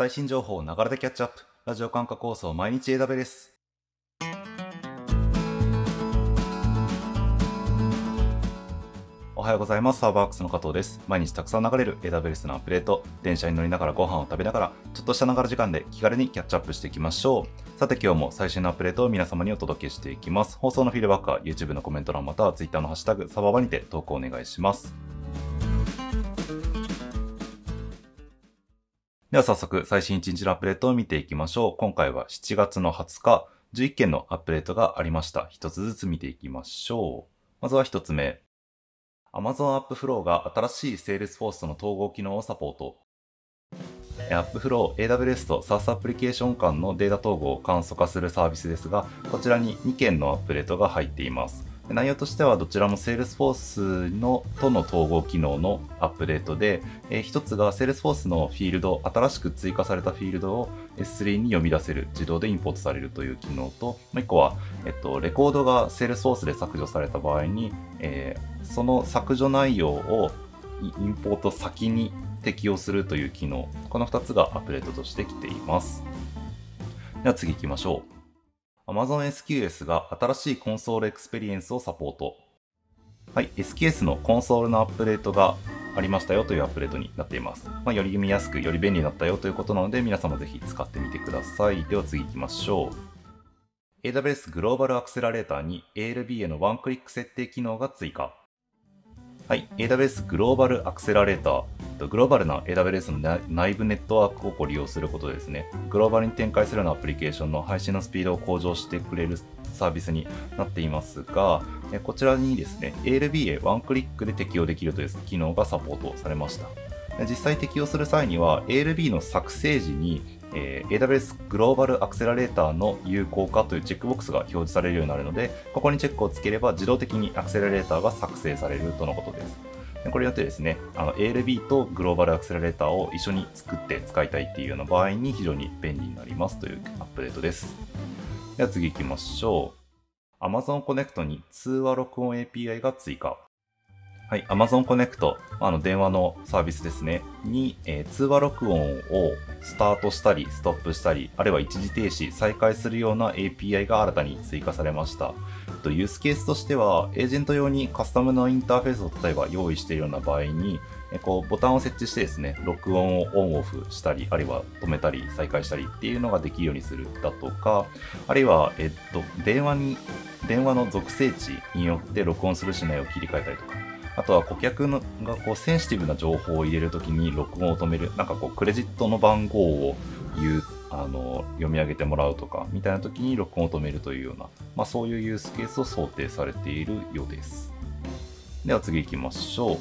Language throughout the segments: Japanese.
最新情報をながらでキャッチアップ。ラジオ感覚放送毎日 AW です。おはようございます。サーバークスの加藤です。毎日たくさん流れる AWS のアップデート。電車に乗りながらご飯を食べながら、ちょっとしたながら時間で気軽にキャッチアップしていきましょう。さて今日も最新のアップデートを皆様にお届けしていきます。放送のフィードバックは YouTube のコメント欄または Twitter のハッシュタグサババにて投稿お願いします。では早速最新1日のアップデートを見ていきましょう。今回は7月の20日、11件のアップデートがありました。一つずつ見ていきましょう。まずは一つ目。Amazon AppFlow が新しい Salesforce の統合機能をサポート。AppFlow、AWS と SaaS アプリケーション間のデータ統合を簡素化するサービスですが、こちらに2件のアップデートが入っています。内容としてはどちらも Salesforce のとの統合機能のアップデートで、えー一つが Salesforce のフィールド、新しく追加されたフィールドを S3 に読み出せる、自動でインポートされるという機能と、もう一個は、えっと、レコードが Salesforce で削除された場合に、えーその削除内容をインポート先に適用するという機能、この2つがアップデートとしてきています。では次行きましょう。Amazon SQS が新しいコンソールエクスペリエンスをサポート。はい、SQS のコンソールのアップデートがありましたよというアップデートになっています。まあ、より見やすく、より便利になったよということなので、皆様ぜひ使ってみてください。では次行きましょう。AWS グローバルアクセラレーターに ALB へのワンクリック設定機能が追加。はい、AWS グローバルアクセラレーター。とグローバルな AWS の内部ネットワークを利用することでですね、グローバルに展開するようなアプリケーションの配信のスピードを向上してくれるサービスになっていますが、こちらにですね、ALBA ワンクリックで適用できるという機能がサポートされました。実際適用する際には ALB の作成時に、え AWS グローバルアクセラレーターの有効化というチェックボックスが表示されるようになるので、ここにチェックをつければ自動的にアクセラレーターが作成されるとのことです。これによってですね、あの ALB とグローバルアクセラレーターを一緒に作って使いたいっていうような場合に非常に便利になりますというアップデートです。では次行きましょう。Amazon Connect に通話録音 API が追加。はい、Amazon Connect、あの電話のサービスですね、に、えー通話録音をスタートしたり、ストップしたり、あるいは一時停止、再開するような API が新たに追加されました。とユースケースとしては、エージェント用にカスタムのインターフェースを例えば用意しているような場合に、えこうボタンを設置してですね、録音をオンオフしたり、あるいは止めたり、再開したりっていうのができるようにするだとか、あるいは、えっと、電話に、電話の属性値によって録音するしないを切り替えたりとか、あとは顧客のがこうセンシティブな情報を入れるときに録音を止める、なんかこうクレジットの番号を言う、あの、読み上げてもらうとか、みたいなときに録音を止めるというような、まあそういうユースケースを想定されているようです。では次行きましょう。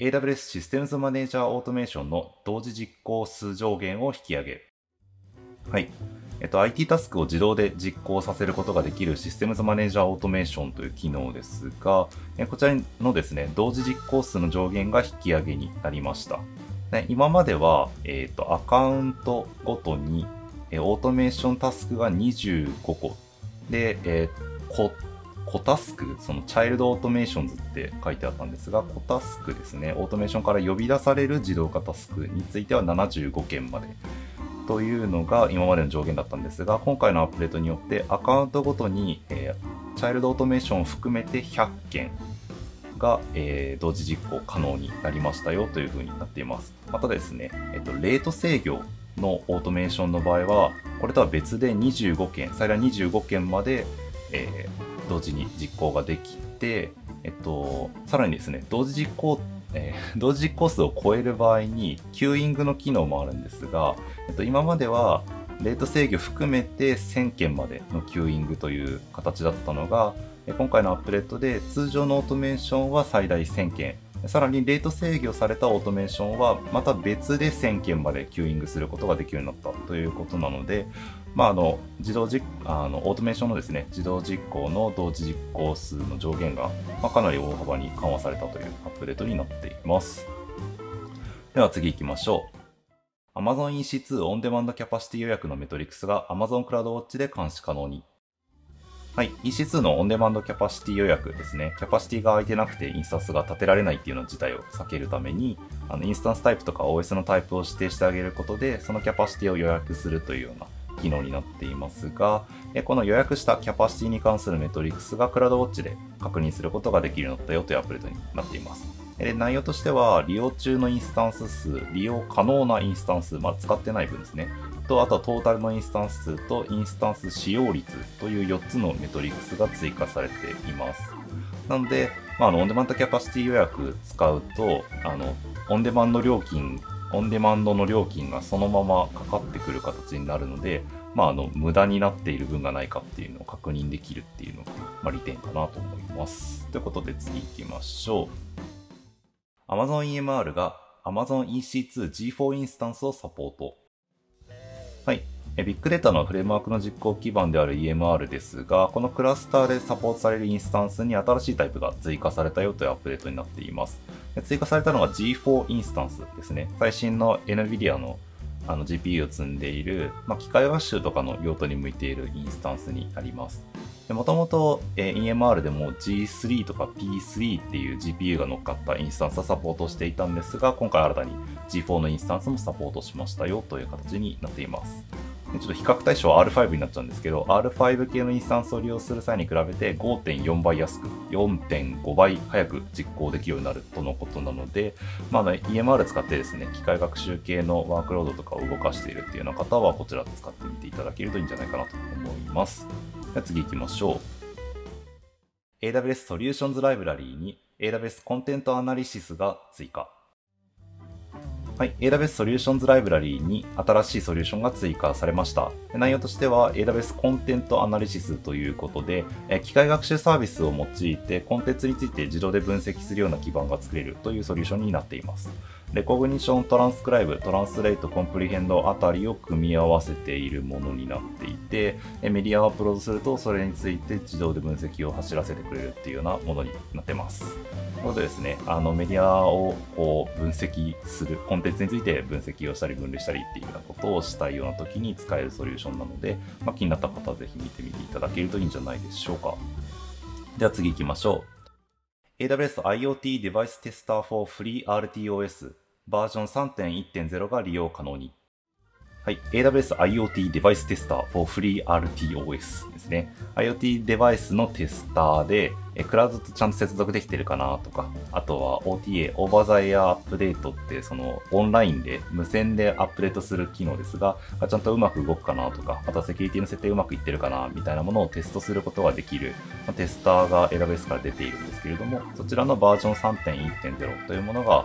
AWS システムズマネージャーオートメーションの同時実行数上限を引き上げ。はい。えっと、IT タスクを自動で実行させることができる Systems Manager Automation という機能ですが、えこちらのですね、同時実行数の上限が引き上げになりました。で今までは、えっと、アカウントごとに、えオートメーションタスクが25個。で、えー、子タスク、その child automations って書いてあったんですが、子タスクですね、オートメーションから呼び出される自動化タスクについては75件まで。というのが今までの上限だったんですが、今回のアップデートによってアカウントごとに、えーチャイルドオートメーションを含めて100件が、えー同時実行可能になりましたよというふうになっています。またですね、えっと、レート制御のオートメーションの場合は、これとは別で25件、最大25件まで、えー同時に実行ができて、えっと、さらにですね、同時実行、えー同時実行数を超える場合に、キューイングの機能もあるんですが、えっと、今までは、レート制御含めて1000件までのキューイングという形だったのが、今回のアップデートで通常のオートメーションは最大1000件、さらにレート制御されたオートメーションはまた別で1000件までキューイングすることができるようになったということなので、まあ、あの自動実あのオートメーションのですね自動実行の同時実行数の上限が、まあ、かなり大幅に緩和されたというアップデートになっています。では次行きましょう。Amazon EC2 オンデマンドキャパシティ予約のメトリクスが Amazon クラウドウォッチで監視可能に。はい。EC2 のオンデマンドキャパシティ予約ですね。キャパシティが空いてなくてインスタンスが立てられないっていうの自体を避けるために、あの、インスタンスタイプとか OS のタイプを指定してあげることで、そのキャパシティを予約するというような機能になっていますが、この予約したキャパシティに関するメトリクスが CloudWatch で確認することができるようになったよというアップデートになっています。で内容としては、利用中のインスタンス数、利用可能なインスタンス、まあ、使ってない分ですね。と、あとはトータルのインスタンス数とインスタンス使用率という4つのメトリクスが追加されています。なので、まあ、あのオンデマンドキャパシティ予約使うと、あの、オンデマンド料金、オンデマンドの料金がそのままかかってくる形になるので、まあ、あの、無駄になっている分がないかっていうのを確認できるっていうのが、まあ、利点かなと思います。ということで次行きましょう。Amazon EMR が Amazon EC2 G4 インスタンスをサポート。はい。ビッグデータのフレームワークの実行基盤である EMR ですが、このクラスターでサポートされるインスタンスに新しいタイプが追加されたよというアップデートになっています。追加されたのが G4 インスタンスですね。最新の NVIDIA のあの GPU を積んでいる、まあ、機械学習とかの用途に向いているインスタンスになります。もともと EMR でも G3 とか P3 っていう GPU が乗っかったインスタンスはサポートしていたんですが、今回新たに G4 のインスタンスもサポートしましたよという形になっています。ちょっと比較対象は R5 になっちゃうんですけど、R5 系のインスタンスを利用する際に比べて5.4倍安く、4.5倍早く実行できるようになるとのことなので、まあ、EMR 使ってですね、機械学習系のワークロードとかを動かしているっていうような方は、こちら使ってみていただけるといいんじゃないかなと思います。では次行きましょう。AWS Solutions Library に AWS コンテントアナリシスが追加。はい、AWS Solutions Library に新しいソリューションが追加されました。内容としては AWS コンテントアナリシスということで、機械学習サービスを用いてコンテンツについて自動で分析するような基盤が作れるというソリューションになっています。レコグニション、トランスクライブ、トランスレート、コンプリヘンドあたりを組み合わせているものになっていて、メディアをアップロードするとそれについて自動で分析を走らせてくれるっていうようなものになってます。ということでですね、あのメディアをこう分析する、コンテンツについて分析をしたり分類したりっていうようなことをしたいような時に使えるソリューションなので、まあ、気になった方はぜひ見てみていただけるといいんじゃないでしょうか。では次行きましょう。AWS IoT Device Tester for Free RTOS バージョン3.1.0が利用可能に。はい。AWS IoT Device Tester for FreeRTOS ですね。IoT デバイスのテスターで、えクラウドとちゃんと接続できてるかなとか、あとは OTA、 over the air update って、そのオンラインで無線でアップデートする機能ですが、ちゃんとうまく動くかなとか、あとはセキュリティの設定うまくいってるかなみたいなものをテストすることができる、まテスターが AWS から出ているんですけれども、そちらのバージョン3.1.0というものが、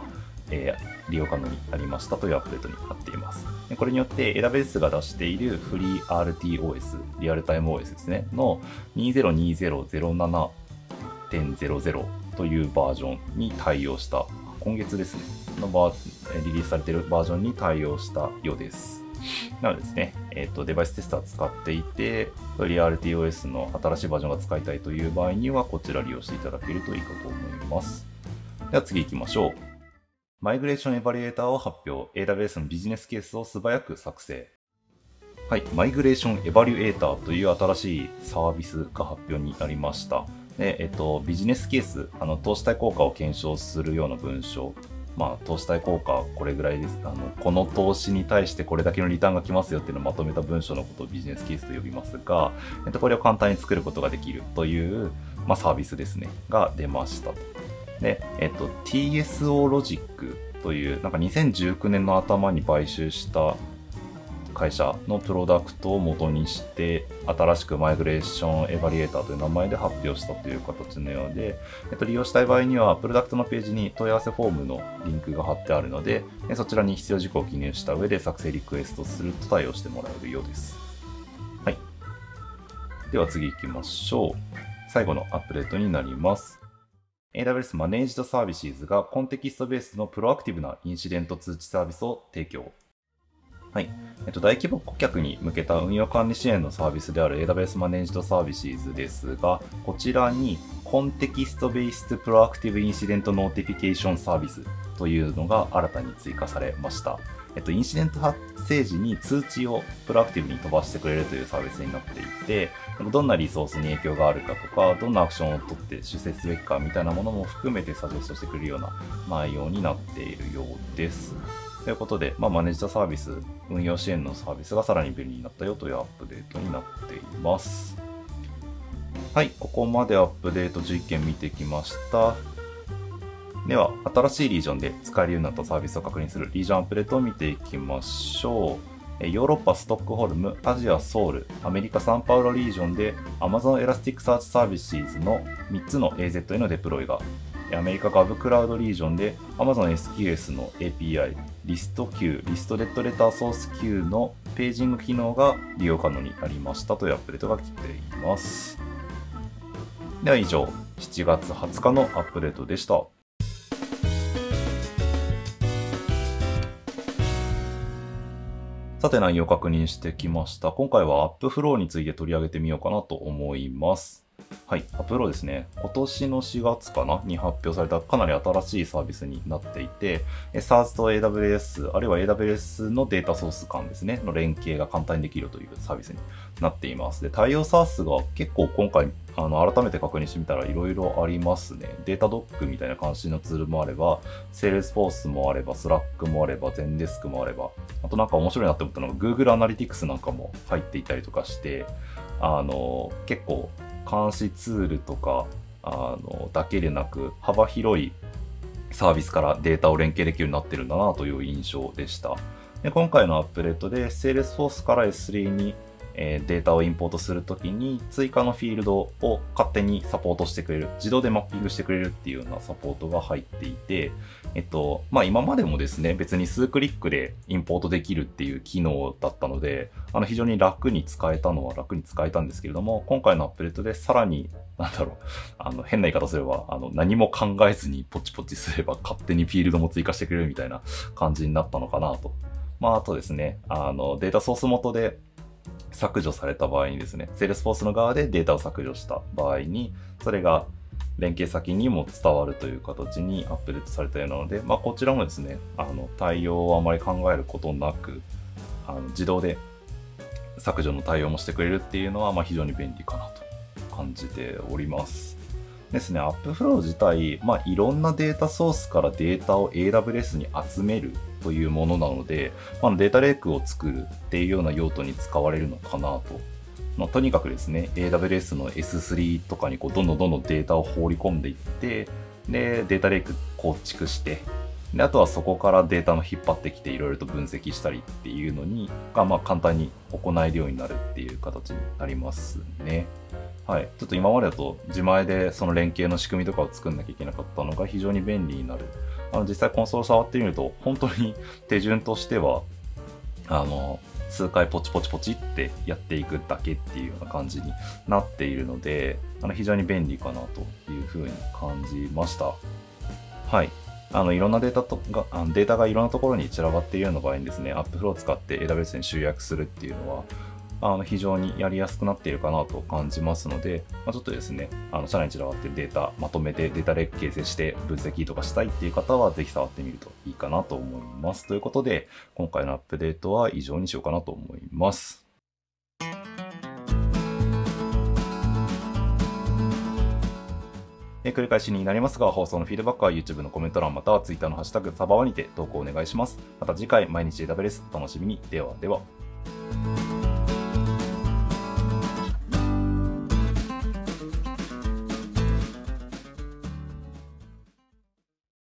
えー、利用可能になりましたというアップデートになっています。これによって AWS が出しているフリー RTOS、リアルタイム OS ですね、の202007.00というバージョンに対応した、今月ですね、のバーリリースされているバージョンに対応したようです。なのでですね、えっ、ー、と、デバイステスター使っていて、リー RTOS の新しいバージョンが使いたいという場合には、こちら利用していただけるといいかと思います。では次行きましょう。マイグレーションエバリエーターを発表。AWS のビジネスケースを素早く作成。はい、マイグレーションエバリュエーターという新しいサービスが発表になりました。で、えっと、ビジネスケース、あの、投資対効果を検証するような文章。まあ、投資対効果これぐらいです。あの、この投資に対してこれだけのリターンが来ますよっていうのをまとめた文章のことをビジネスケースと呼びますが、えっと、これを簡単に作ることができるという、まあ、サービスですね、が出ました。で、えっと、TSO ロジックという、なんか2019年の頭に買収した会社のプロダクトを元にして、新しくマイグレーションエバリエーターという名前で発表したという形のようで、えっと、利用したい場合には、プロダクトのページに問い合わせフォームのリンクが貼ってあるので、そちらに必要事項を記入した上で作成リクエストすると対応してもらえるようです。はい。では次行きましょう。最後のアップデートになります。AWS Managed Services がコンテキストベースのプロアクティブなインシデント通知サービスを提供。はい。えっと、大規模顧客に向けた運用管理支援のサービスである AWS Managed Services ですが、こちらに context-based proactive incident notification service というのが新たに追加されました。えっと、インシデント発生時に通知をプロアクティブに飛ばしてくれるというサービスになっていて、どんなリソースに影響があるかとか、どんなアクションを取って修正すべきかみたいなものも含めてサジェストしてくれるような内容になっているようです。ということで、まあ、マネージャーサービス、運用支援のサービスがさらに便利になったよというアップデートになっています。はい、ここまでアップデート11件見てきました。では、新しいリージョンで使えるようになったサービスを確認するリージョンアップデートを見ていきましょう。ヨーロッパストックホルム、アジアソウル、アメリカサンパウロリージョンで Amazon Elastic Search Services の3つの AZ へのデプロイがアメリカ Gov クラウドリージョンで Amazon SQS の API、リスト Q、リストレッドレターソース Q のページング機能が利用可能になりましたというアップデートが来ています。では以上、7月20日のアップデートでした。さて内容を確認してきました。今回は AppFlow について取り上げてみようかなと思います。はい、 AppFlow ですね。今年の4月かな？に発表されたかなり新しいサービスになっていて、 SaaS と AWS、あるいは AWS のデータソース間ですね、の連携が簡単にできるというサービスになっています。で、対応 SARS が結構今回、あの、改めて確認してみたら色々ありますね。データドックみたいな関心のツールもあれば、Salesforce もあれば、Slack もあれば、Zendesk もあれば、あとなんか面白いなって思ったのが Google Analytics なんかも入っていたりとかして、あの、結構監視ツールとかあのだけでなく幅広いサービスからデータを連携できるようになってるんだなという印象でした。で今回のアップデートで Salesforce から S3 にえデータをインポートするときに追加のフィールドを勝手にサポートしてくれる、自動でマッピングしてくれるっていうようなサポートが入っていて、えっと、まあ今までもですね、別に数クリックでインポートできるっていう機能だったので、あの非常に楽に使えたのは楽に使えたんですけれども、今回のアップデートでさらに、なんだろう、あの変な言い方すれば、あの何も考えずにポチポチすれば勝手にフィールドも追加してくれるみたいな感じになったのかなと。まああとですね、あのデータソース元で削除された場合にですね、 Salesforce の側でデータを削除した場合に、それが連携先にも伝わるという形にアップデートされたようなので、まあ、こちらもですね、あの対応をあまり考えることなく、あの自動で削除の対応もしてくれるっていうのは、ま、非常に便利かなと感じております。ですね、AppFlow 自体、まあ、いろんなデータソースからデータを AWS に集めるというものなので、まあ、データレイクを作るっていうような用途に使われるのかなと。まあ、とにかくですね、AWS の S3 とかにこうどんどんどんどんデータを放り込んでいって、で、データレイク構築して、であとはそこからデータの引っ張ってきていろいろと分析したりっていうのにが、まあ、簡単に行えるようになるっていう形になりますね。はい。ちょっと今までだと自前でその連携の仕組みとかを作んなきゃいけなかったのが非常に便利になる。あの実際コンソール触ってみると本当に手順としてはあの数回ポチポチポチってやっていくだけっていうような感じになっているのであの非常に便利かなというふうに感じました。はい。あのいろんなデータとがデータがいろんなところに散らばっているような場合にですね、Appflow を使って AWS に集約するっていうのは、あの非常にやりやすくなっているかなと感じますので、まあ、ちょっとですね、あの社内に散らばってるデータまとめてデータレック形成して分析とかしたいっていう方はぜひ触ってみるといいかなと思います。ということで、今回のアップデートは以上にしようかなと思います。え繰り返しになりますが、放送のフィードバックは YouTube のコメント欄または Twitter のハッシュタグサバワにて投稿お願いします。また次回毎日 AWS お楽しみに。ではでは。